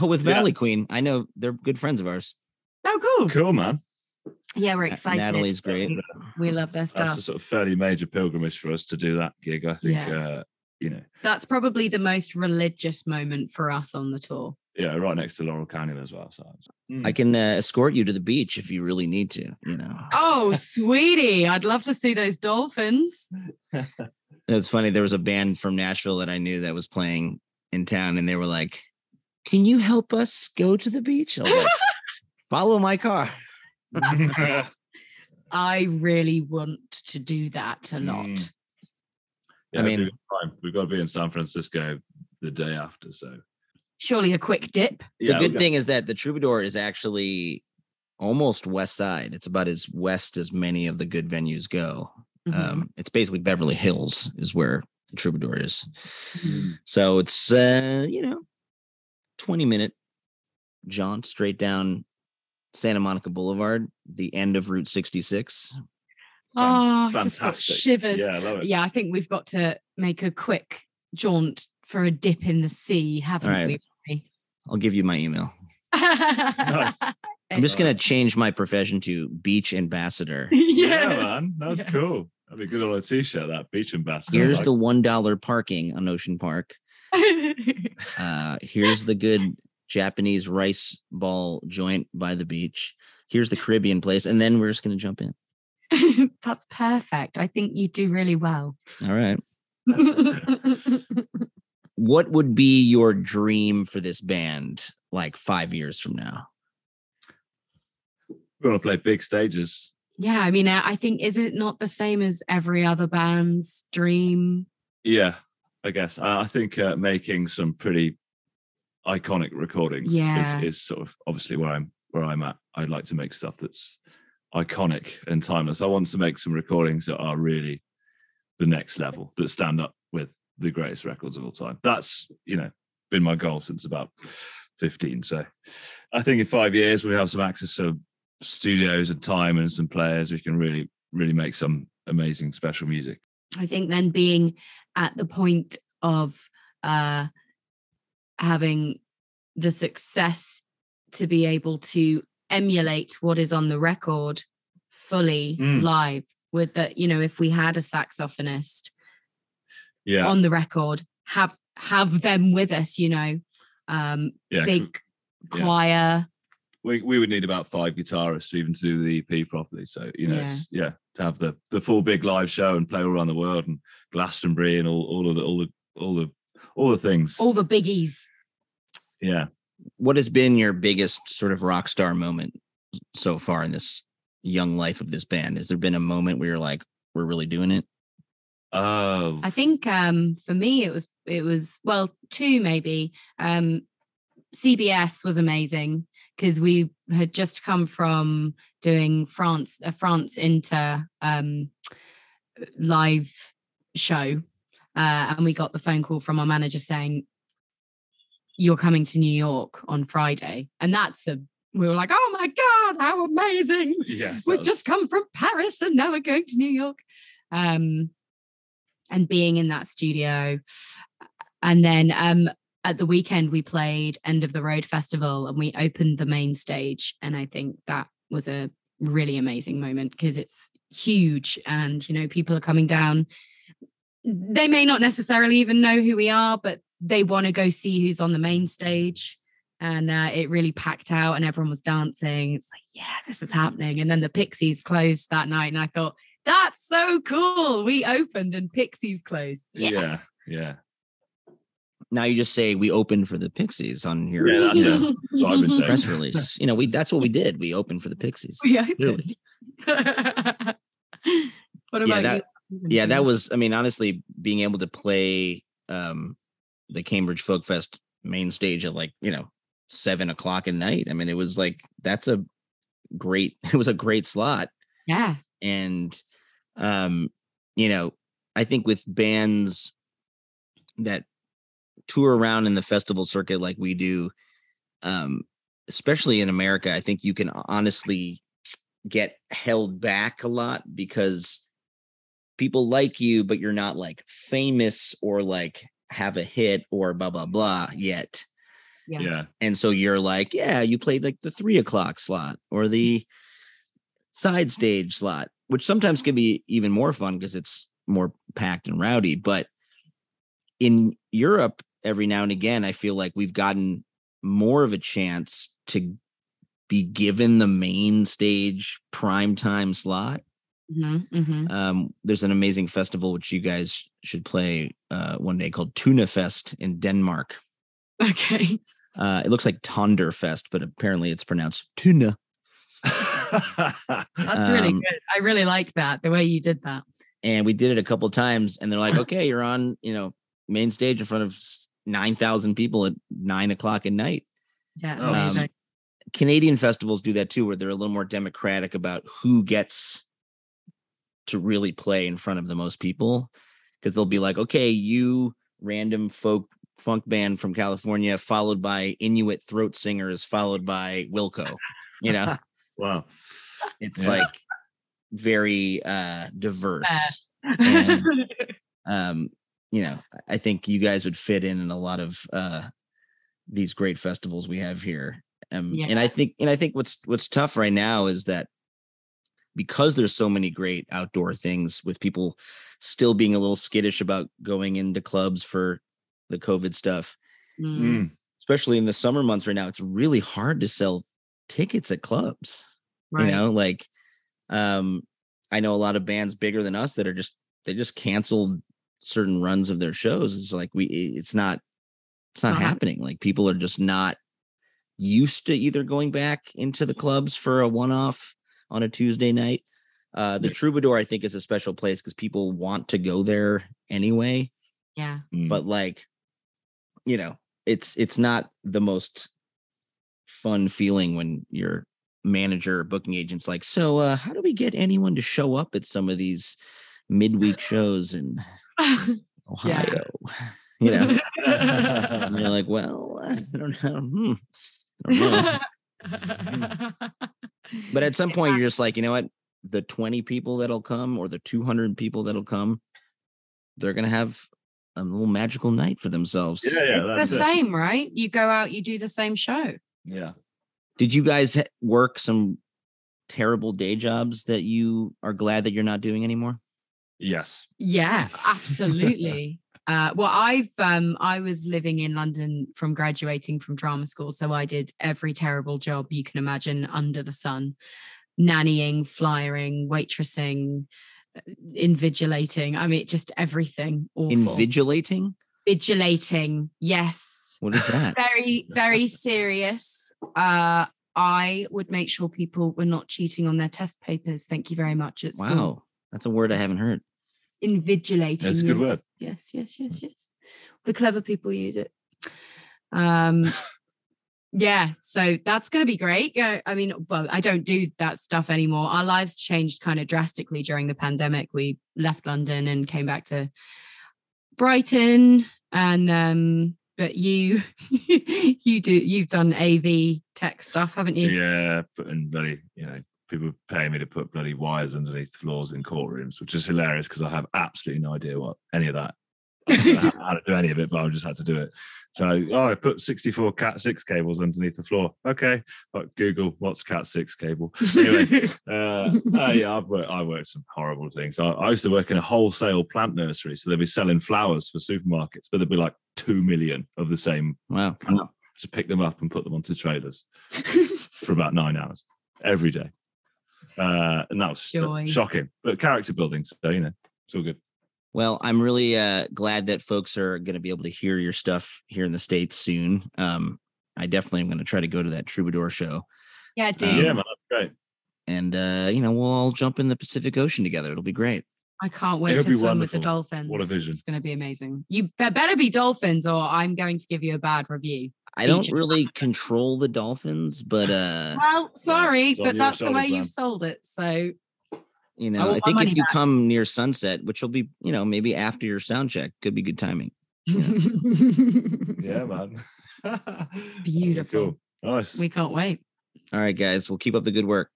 Oh, with Yeah. Valley Queen. I know they're good friends of ours. Oh, cool. Cool, man. Yeah, we're excited. Natalie's great. We, we love their stuff. That's a sort of fairly major pilgrimage for us to do that gig. I think, Yeah. uh, you know, That's probably the most religious moment for us on the tour. yeah, right next to Laurel Canyon as well. So I can uh, escort you to the beach if you really need to. You know, Oh, <laughs> sweetie. I'd love to see those dolphins. <laughs> it's funny. There was a band from Nashville that I knew that was playing in town, and they were like, "Can you help us go to the beach?" I was like, <laughs> "Follow my car." <laughs> <laughs> I really want to do that a lot. Mm. Yeah, I mean- we've got time. we've got to be in San Francisco the day after. So Surely a quick dip. The good we've thing is that the Troubadour is actually almost west side. It's about as west as many of the good venues go. Mhm. Um, it's basically Beverly Hills is where the Troubadour is. Mhm. So it's uh, you know, 20 minute jaunt straight down Santa Monica Boulevard, the end of Route 66. Oh, I've just got fantastic. shivers. Yeah, I love it. Yeah, I think we've got to make a quick jaunt for a dip in the sea, haven't right. we? I'll give you my email. <laughs> Nice. I'm just gonna change my profession to beach ambassador. <laughs> Yeah, man, that's yes. cool. That'd be good on a t-shirt. That beach ambassador. Here's Like, the one dollar parking on Ocean Park. <laughs> Uh, here's the good Japanese rice ball joint by the beach. Here's the Caribbean place, and then we're just gonna jump in. <laughs> That's perfect. I think you do really well. All right. <laughs> What would be your dream for this band like five years from now? we're gonna play big stages. yeah, I mean, I I think is it not the same as every other band's dream? Yeah, I guess. I I think uh, making some pretty iconic recordings Yeah. is, is sort of obviously where I'm where I'm at. I'd like to make stuff that's iconic and timeless. I want to make some recordings that are really the next level, that stand up with the greatest records of all time. That's you know been my goal since about 15. So I think in five years we have some access to studios and time and some players. We can really, really make some amazing special music. I think then being at the point of uh, having the success to be able to emulate what is on the record fully Mm. live with that you know if we had a saxophonist Yeah. on the record have have them with us you know um yeah. big yeah. choir we, we would need about five guitarists to even to do the EP properly. So you know, Yeah. it's, yeah, to have the the full big live show and play all around the world and Glastonbury and all all of the all the all the all the things. All the biggies. Yeah. What has been your biggest sort of rock star moment so far in this young life of this band? Has there been a moment where you're like, we're really doing it? Oh, I think um, for me it was it was well two maybe. Um, CBS was amazing because we had just come from doing France a France Inter um, live show, uh, and we got the phone call from our manager saying, "You're coming to New York on Friday," and that's a we were like, "Oh my god, how amazing!" yes. we've just come from Paris and now we're going to New York. Um, and being in that studio. And then um, at the weekend, we played End of the Road Festival and we opened the main stage. And I think that was a really amazing moment because it's huge and, you know, people are coming down. They may not necessarily even know who we are, but they want to go see who's on the main stage and uh, it really packed out and everyone was dancing. It's like, yeah, this is happening. And then the Pixies closed that night, and I thought, that's so cool. We opened and Pixies closed. Yeah. Yes. Yeah. Now you just say we opened for the Pixies on your Yeah, that's you <laughs> it. know, So I've been <laughs> saying. press release. You know, we that's what we did. We opened for the Pixies. <laughs> We opened. Really? what about Yeah, that- you? Yeah, that was I mean, honestly, being able to play um the Cambridge Folk Fest main stage at like, you know, seven o'clock at night. I mean, it was like that's a great <laughs> it was a great slot. yeah. and um you know i think with bands that tour around in the festival circuit like we do um especially in america i think you can honestly get held back a lot because people like you but you're not like famous or like have a hit or blah blah blah yet Yeah. Yeah. and so you're like, yeah, you played like the three o'clock slot or the side stage slot, which sometimes can be even more fun because it's more packed and rowdy. But in Europe, every now and again, I feel like we've gotten more of a chance to be given the main stage prime time slot. Mhm, mhm. Um, there's an amazing festival which you guys should play uh, one day called Tuna Fest in Denmark. Okay. <laughs> Uh, it looks like Tonderfest, but apparently it's pronounced tuna. <laughs> That's really Um, good. I really like that, the way you did that. And we did it a couple of times, and they're like, "Okay, you're on, you know, main stage in front of nine thousand people at nine o'clock at night." Yeah. Oh. Um, Canadian festivals do that too, where they're a little more democratic about who gets to really play in front of the most people, because they'll be like, "Okay, you random folk funk band from California, followed by Inuit throat singers, followed by Wilco." You know, <laughs> wow. it's Yeah. like very uh diverse and <laughs> um you know i think you guys would fit in in a lot of uh these great festivals we have here um and i think and i think what's what's tough right now is that because there's so many great outdoor things with people still being a little skittish about going into clubs for the covid stuff Mm. Mm. especially in the summer months right now it's really hard to sell tickets at clubs Right. you know like um i know a lot of bands bigger than us that are just they just canceled certain runs of their shows it's like we it's not it's not Uh-huh. happening like people are just not used to either going back into the clubs for a one-off on a tuesday night. Uh the troubadour i think is a special place because people want to go there anyway. Yeah. Mm. but like you know it's it's not the most fun feeling when your manager or booking agent's like so uh how do we get anyone to show up at some of these midweek shows in <laughs> ohio? <laughs> You know? And you're <laughs> like well i don't know. Hmm, I don't know. But at some point you're just like you know what the 20 people that'll come or the 200 people that'll come they're gonna have a little magical night for themselves yeah, yeah. the That's it. same, right? You go out, you do the same show. Yeah. Did you guys work some terrible day jobs that you are glad that you're not doing anymore? Yes. Yeah, <laughs> absolutely. Uh, well, I've um, I was living in London from graduating from drama school, so I did every terrible job you can imagine under the sun: nannying, flyering, waitressing, uh, invigilating. I mean, just everything awful. Invigilating? Vigilating, yes. What is that? Very, very serious. Uh, I would make sure people were not cheating on their test papers. Thank you very much. At school. wow. That's a word I haven't heard. Invigilating. That's a good yes. word. Yes, yes, yes, yes. The clever people use it. Um, <laughs> yeah, so that's going to be great. Yeah, I mean, well, I don't do that stuff anymore. Our lives changed kind of drastically during the pandemic. We left London and came back to Brighton, and um, but you, <laughs> you do, you've done AV tech stuff, haven't you? Yeah, putting very, you know, people paying me to put bloody wires underneath floors in courtrooms, which is hilarious because I have absolutely no idea what any of that. <laughs> I don't know how to do any of it, but I just had to do it. So, oh, I put 64 Cat 6 cables underneath the floor. Okay. But Google, what's Cat 6 cable? Anyway, <laughs> uh, uh, yeah, I've worked, I worked some horrible things. I, I used to work in a wholesale plant nursery. So they'd be selling flowers for supermarkets, but there'd be like 2 million of the same Wow. plant. Just pick them up and put them onto trailers <laughs> for about nine hours every day. Uh, and that was Joy. shocking, but character building. So, you know, it's all good. Well, I'm really uh, glad that folks are going to be able to hear your stuff here in the States soon. Um, I definitely am going to try to go to that Troubadour show. yeah, dude. Um, yeah, man, that's great. And, uh, you know, we'll all jump in the Pacific Ocean together. It'll be great. I can't wait It'll to be swim with the dolphins. What a vision. It's going to be amazing. You be- better be dolphins, or I'm going to give you a bad review. I don't really control the dolphins, but uh, Well, sorry, it's on but that's the way you've sold it. So you know, I, want my think if you back. come near sunset, which will be, you know, maybe after your sound check, could be good timing. Yeah, man. <laughs> <laughs> Beautiful. Cool. Nice. we can't wait. All right, guys, we'll keep up the good work.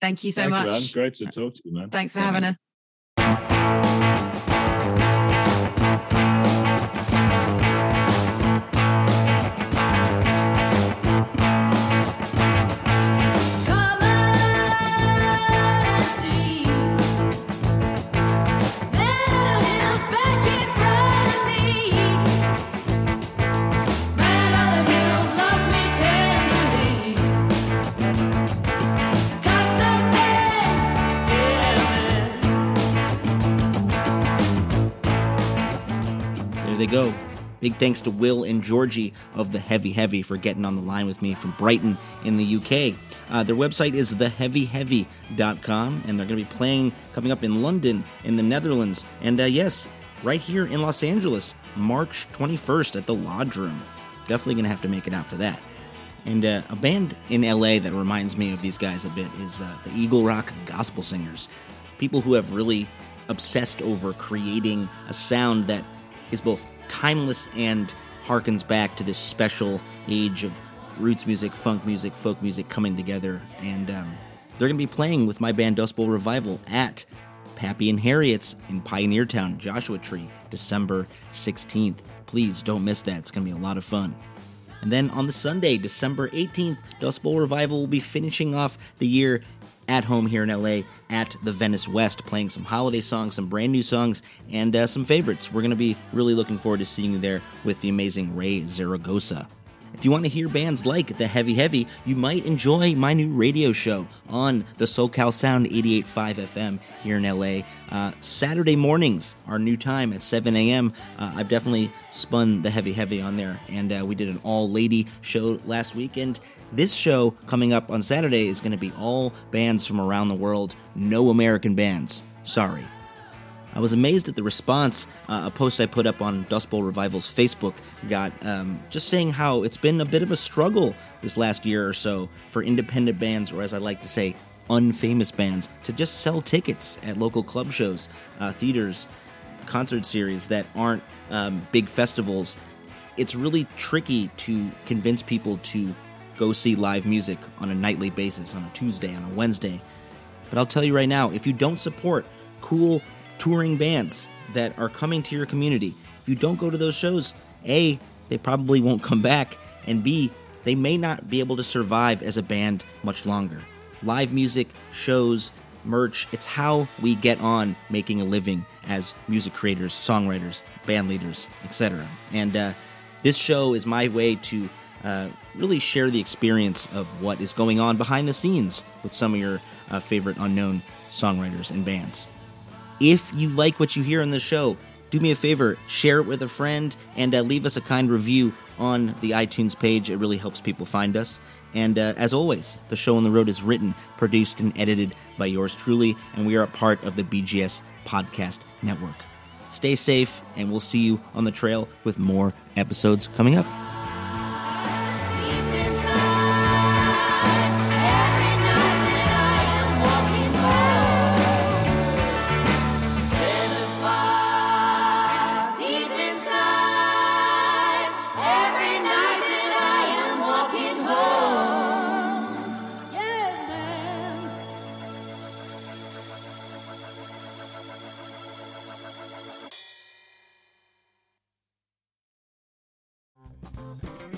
Thank you so Thank much. You, man. Great to talk to you, man. Thanks for Yeah, having man. us. They go. Big thanks to Will and Georgie of The Heavy Heavy for getting on the line with me from Brighton in the UK. Uh, their website is theheavyheavy.com, and they're going to be playing coming up in London, in the Netherlands, and uh, yes, right here in Los Angeles, March 21st at the Lodge Room. Definitely going to have to make it out for that. And uh, a band in LA that reminds me of these guys a bit is uh, the Eagle Rock Gospel Singers. People who have really obsessed over creating a sound that is both timeless and harkens back to this special age of roots music, funk music, folk music coming together. And um, they're going to be playing with my band Dust Bowl Revival at Pappy and Harriet's in Pioneer Town, Joshua Tree, December 16th. Please don't miss that. It's going to be a lot of fun. And then on the Sunday, December 18th, Dust Bowl Revival will be finishing off the year at home here in LA at the Venice West, playing some holiday songs, some brand new songs, and uh, some favorites. We're going to be really looking forward to seeing you there with the amazing Raye Zaragoza. If you want to hear bands like The Heavy Heavy, you might enjoy my new radio show on the SoCal Sound 88.5 FM here in LA. Uh, Saturday mornings, our new time at 7 a.m. Uh, I've definitely spun The Heavy Heavy on there, and uh, we did an all lady show last week. And this show coming up on Saturday is going to be all bands from around the world, no American bands. Sorry. I was amazed at the response uh, a post I put up on Dust Bowl Revival's Facebook got, um, just saying how it's been a bit of a struggle this last year or so for independent bands, or as I like to say, unfamous bands, to just sell tickets at local club shows, uh, theaters, concert series that aren't um, big festivals. It's really tricky to convince people to go see live music on a nightly basis, on a Tuesday, on a Wednesday. But I'll tell you right now, if you don't support cool touring bands that are coming to your community, if you don't go to those shows, A, they probably won't come back, and B, they may not be able to survive as a band much longer. Live music, shows, merch. It's how we get on making a living as music creators, songwriters, band leaders, etc. And uh, this show is my way to uh, really share the experience of what is going on behind the scenes with some of your uh, favorite unknown songwriters and bands. If you like what you hear on the show, do me a favor, share it with a friend, and uh, leave us a kind review on the iTunes page. It really helps people find us. And uh, as always, the show on the road is written, produced, and edited by yours truly, and we are a part of the BGS Podcast Network. Stay safe, and we'll see you on the trail with more episodes coming up.